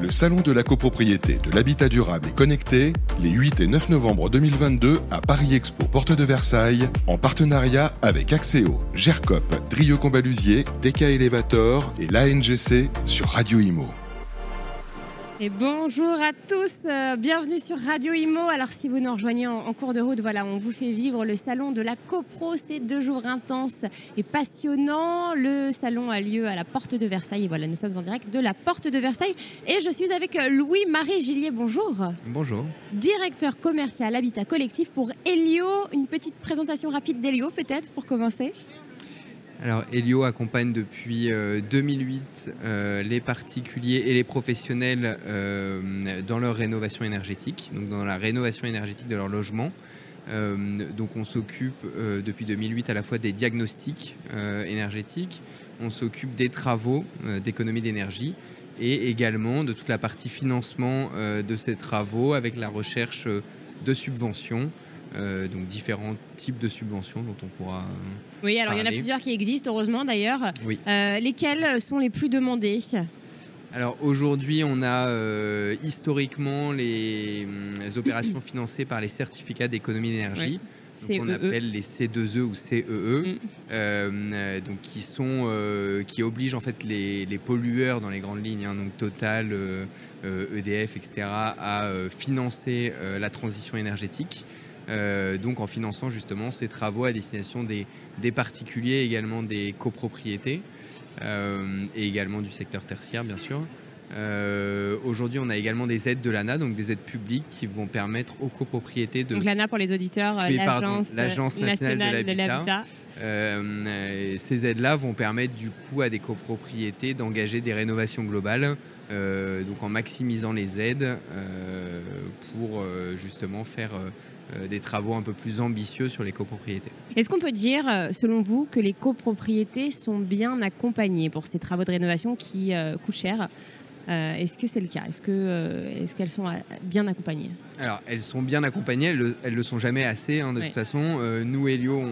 le salon de la copropriété, de l'habitat durable et connecté, les 8 et 9 novembre 2022 à Paris Expo, porte de Versailles, en partenariat avec Axéo, GERCOP, Drieux Combalusier, DK Elevator et l'ANGC sur Radio Imo. Et bonjour à tous, euh, bienvenue sur Radio Imo. Alors si vous nous rejoignez en, cours de route, voilà, on vous fait vivre le salon de la CoPro. C'est deux jours intenses et passionnants. Le salon a lieu à la Porte de Versailles. Et voilà, nous sommes en direct de la Porte de Versailles. Et je suis avec Louis-Marie Gillier. Bonjour. Bonjour. Directeur commercial Habitat Collectif pour Helio. Une petite présentation rapide d'Helio peut-être pour commencer. Alors Helio accompagne depuis 2008 euh, euh, les particuliers et les professionnels euh, dans leur rénovation énergétique, donc dans la rénovation énergétique de leur logement. donc on s'occupe depuis 2008 à la fois des diagnostics énergétiques, on s'occupe des travaux d'économie d'énergie et également de toute la partie financement de ces travaux avec la recherche de subventions euh, donc différents types de subventions dont on pourra. Euh, oui, alors il y en a plusieurs qui existent, heureusement d'ailleurs. Oui. Euh, lesquels sont les plus demandés alors aujourd'hui, on a historiquement les, opérations financées par les certificats d'économie d'énergie. qu'on e e. appelle les C2E ou CEE, e, mm. donc qui sont qui obligent en fait les, pollueurs dans les grandes lignes, hein, donc Total, EDF, etc., à financer la transition énergétique. Euh, donc en finançant justement ces travaux à destination des, particuliers, également des copropriétés euh, et également du secteur tertiaire bien sûr. Euh, aujourd'hui, on a également des aides de l'ANA, donc des aides publiques qui vont permettre aux copropriétés de. Donc l'ANA pour les auditeurs, l'Agence nationale, de l'habitat. ces aides-là vont permettre du coup à des copropriétés d'engager des rénovations globales, donc en maximisant les aides pour justement faire euh, des travaux un peu plus ambitieux sur les copropriétés. Est-ce qu'on peut dire, euh, selon vous, que les copropriétés sont bien accompagnées pour ces travaux de rénovation qui euh, coûtent cher? Est-ce que c'est le cas? Est-ce qu'elles est sont bien accompagnées? Alors, elles sont bien accompagnées, elles ne le sont jamais assez, hein, de toute façon. nous, Helio,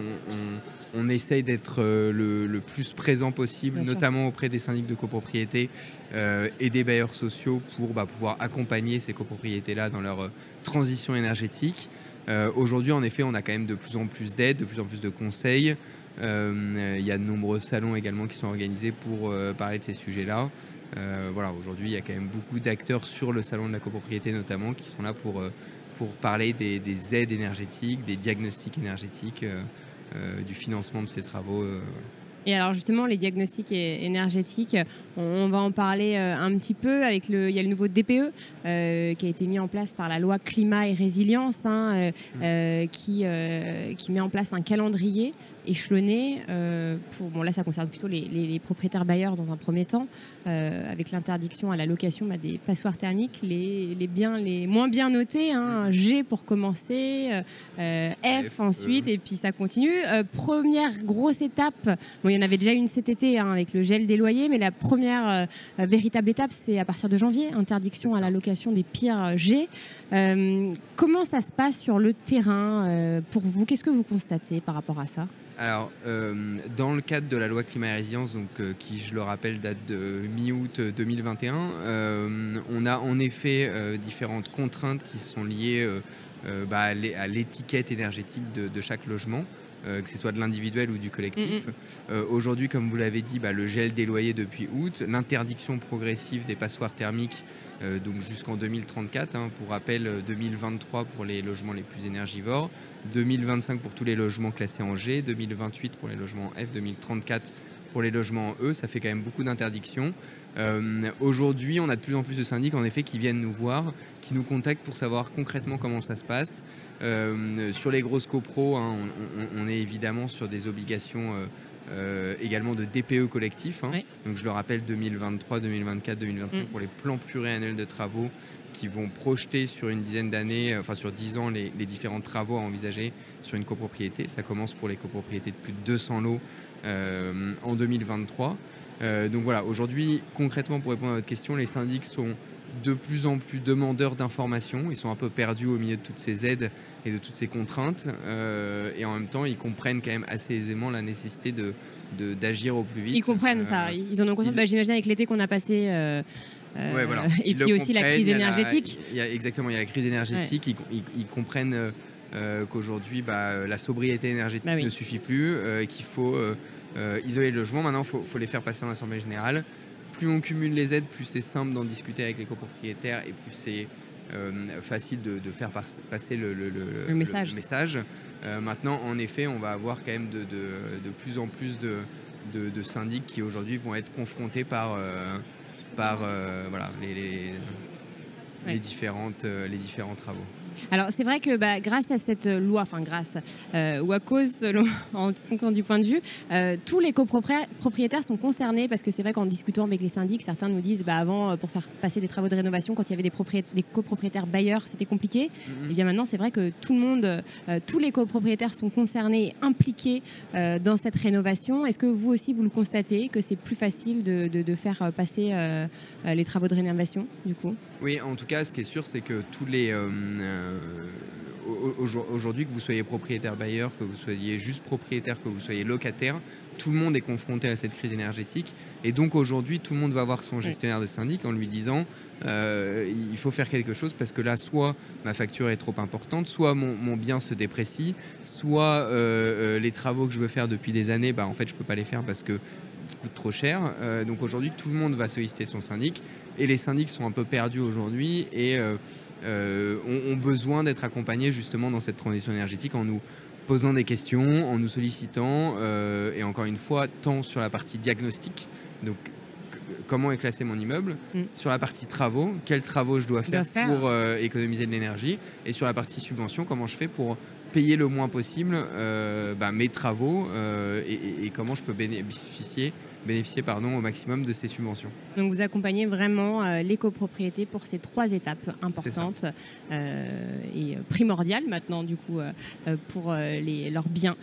on, essaye d'être le, plus présent possible, notamment auprès des syndics de copropriété et des bailleurs sociaux pour bah, pouvoir accompagner ces copropriétés-là dans leur transition énergétique. Euh, aujourd'hui, en effet, on a quand même de plus en plus d'aides, de plus en plus de conseils. Euh, il y a de nombreux salons également qui sont organisés pour euh, parler de ces sujets-là. Voilà, aujourd'hui, il y a quand même beaucoup d'acteurs sur le salon de la copropriété notamment qui sont là pour, pour parler des, des aides énergétiques, des diagnostics énergétiques, du financement de ces travaux. Et alors justement, les diagnostics énergétiques, on, va en parler euh, un petit peu. Avec le, il y a le nouveau DPE euh, qui a été mis en place par la loi climat et résilience, hein, euh, qui, qui met en place un calendrier échelonné. Euh, pour, bon, là, ça concerne plutôt les, propriétaires bailleurs dans un premier temps, euh, avec l'interdiction à la location bah, des passoires thermiques, les, biens les moins bien notés, hein, G pour commencer, euh, F, ensuite, et puis ça continue. première grosse étape, bon, il y en avait déjà une cet été hein, avec le gel des loyers, mais la première véritable étape, c'est à partir de janvier, interdiction à la location des pires G. comment ça se passe sur le terrain pour vous? Qu'est-ce que vous constatez par rapport à ça? Alors, euh, dans le cadre de la loi climat et résilience, donc, euh, qui, je le rappelle, date de mi-août 2021, euh, on a en effet différentes contraintes qui sont liées bah, à l'étiquette énergétique de, chaque logement. que ce soit de l'individuel ou du collectif. Aujourd'hui, comme vous l'avez dit, bah, le gel des loyers depuis août, l'interdiction progressive des passoires thermiques donc jusqu'en 2034. Hein, pour rappel, 2023 euh, pour les logements les plus énergivores, 2025 pour tous les logements classés en G, 2028 pour les logements en F, 2034 pour les logements en E. Ça fait quand même beaucoup d'interdictions. Euh, aujourd'hui, on a de plus en plus de syndics en effet qui viennent nous voir, qui nous contactent pour savoir concrètement comment ça se passe. sur les grosses copros, hein, on, est évidemment sur des obligations euh, également de DPE collectif. Hein. Donc je le rappelle, 2023, 2024, 2025 pour les plans pluriannuels de travaux qui vont projeter sur une dizaine d'années, euh, enfin sur 10 ans, les, différents travaux à envisager sur une copropriété. Ça commence pour les copropriétés de plus de 200 lots euh, en 2023. donc voilà, aujourd'hui, concrètement, pour répondre à votre question, les syndics sont de plus en plus demandeurs d'informations. Ils sont un peu perdus au milieu de toutes ces aides et de toutes ces contraintes. Euh, et en même temps, ils comprennent quand même assez aisément la nécessité de, d'agir au plus vite. Ils comprennent ça. Euh, ils en ont conscience. Bah, j'imagine avec l'été qu'on a passé. Euh, et puis aussi la crise énergétique. Il y a, exactement, il y a la crise énergétique. Ils, comprennent qu'aujourd'hui, bah, la sobriété énergétique bah ne suffit plus, qu'il faut isoler le logement. Maintenant, il faut, faut, les faire passer en assemblée générale. Plus on cumule les aides, plus c'est simple d'en discuter avec les copropriétaires et plus c'est euh, facile de, faire passer le, message. message. Euh, maintenant, en effet, on va avoir quand même de, plus en plus de, syndics qui aujourd'hui vont être confrontés par, euh, par voilà, les, les, différentes, les différents travaux. Alors c'est vrai que bah, grâce à cette loi, enfin grâce euh, ou à cause, selon en fonction du point de vue, euh, tous les copropriétaires sont concernés parce que c'est vrai qu'en discutant avec les syndics, certains nous disent bah, avant euh, pour faire passer des travaux de rénovation, quand il y avait des, des copropriétaires bailleurs, c'était compliqué. Et mhm. eh bien maintenant c'est vrai que tout le monde, tous les copropriétaires sont concernés et impliqués dans cette rénovation. Est-ce que vous aussi vous le constatez que c'est plus facile de, de faire passer les travaux de rénovation du coup? Oui, en tout cas, ce qui est sûr, c'est que tous les aujourd'hui, que vous soyez propriétaire bailleur, que vous soyez juste propriétaire, que vous soyez locataire, tout le monde est confronté à cette crise énergétique. Et donc aujourd'hui, tout le monde va voir son gestionnaire de syndic en lui disant euh, il faut faire quelque chose parce que là, soit ma facture est trop importante, soit mon, bien se déprécie, soit euh, les travaux que je veux faire depuis des années, bah, en fait, je ne peux pas les faire parce que ça coûte trop cher. donc aujourd'hui, tout le monde va solliciter son syndic et les syndics sont un peu perdus aujourd'hui et euh, ont, besoin d'être accompagnés justement dans cette transition énergétique en nous posant des questions, en nous sollicitant, euh, et encore une fois, tant sur la partie diagnostic, donc comment est classé mon immeuble, mm. sur la partie travaux, quels travaux je dois faire, pour euh, économiser de l'énergie, et sur la partie subvention, comment je fais pour payer le moins possible bah, mes travaux et, comment je peux bénéficier bénéficier pardon, au maximum de ces subventions. Donc vous accompagnez vraiment euh, les copropriétés pour ces trois étapes importantes euh, et primordiales maintenant du coup euh, pour les, leurs biens.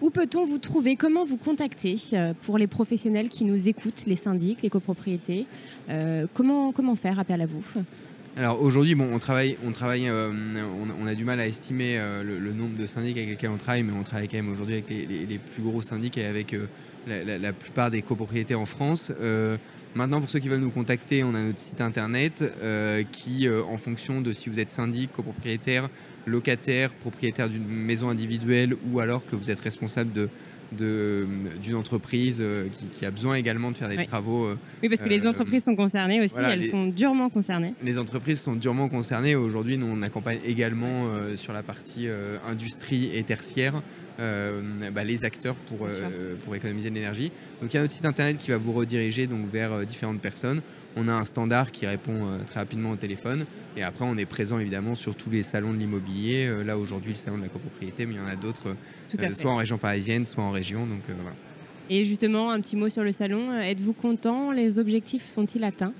où peut-on vous trouver? Comment vous contacter pour les professionnels qui nous écoutent, les syndics, les copropriétés? Comment, comment faire appel à vous? Alors aujourd'hui, bon, on travaille, on, travaille on, a du mal à estimer le, nombre de syndics avec lesquels on travaille, mais on travaille quand même aujourd'hui avec les, plus gros syndics et avec la, plupart des copropriétés en France. Euh, maintenant, pour ceux qui veulent nous contacter, on a notre site internet euh, qui, euh, en fonction de si vous êtes syndic, copropriétaire, locataire, propriétaire d'une maison individuelle ou alors que vous êtes responsable de d'une entreprise qui, a besoin également de faire des travaux. oui, parce que les entreprises sont concernées aussi, elles sont durement concernées. Les entreprises sont durement concernées. Aujourd'hui, nous, on accompagne également sur la partie industrie et tertiaire euh, bah, les acteurs pour, euh, pour économiser de l'énergie. Donc il y a notre site internet qui va vous rediriger donc, vers euh, différentes personnes. On a un standard qui répond très rapidement au téléphone. Et après, on est présent évidemment sur tous les salons de l'immobilier. là, aujourd'hui, le salon de la copropriété, mais il y en a d'autres, soit en région parisienne, soit en région. Donc, voilà. Et justement, un petit mot sur le salon. Êtes-vous content? Les objectifs sont-ils atteints?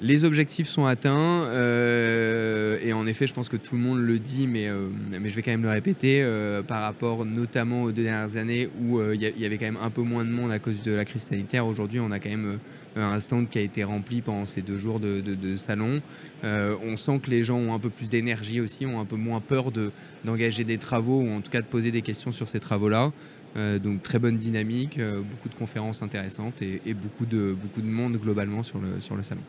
Les objectifs sont atteints euh, et en effet, je pense que tout le monde le dit, mais, euh, je vais quand même le répéter euh, par rapport notamment aux deux dernières années où il y, avait quand même un peu moins de monde à cause de la crise sanitaire. Aujourd'hui, on a quand même un stand qui a été rempli pendant ces deux jours de, salon. on sent que les gens ont un peu plus d'énergie aussi, ont un peu moins peur d'engager des travaux ou en tout cas de poser des questions sur ces travaux-là. donc très bonne dynamique, beaucoup de conférences intéressantes et, beaucoup, de, monde globalement sur le, sur le salon.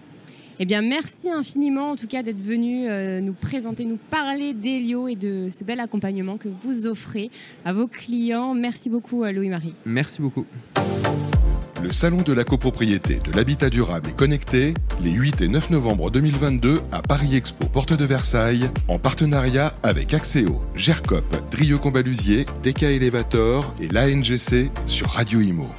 Eh bien, merci infiniment en tout cas d'être venu euh, nous présenter, nous parler d'Elio et de ce bel accompagnement que vous offrez à vos clients. Merci beaucoup, euh, Louis-Marie. Merci beaucoup. Le Salon de la copropriété, de l'habitat durable et connecté, les 8 et 9 novembre 2022 à Paris Expo, porte de Versailles, en partenariat avec Axéo, GERCOP, Drieux Combalusier, DK Elevator et l'ANGC sur Radio Imo.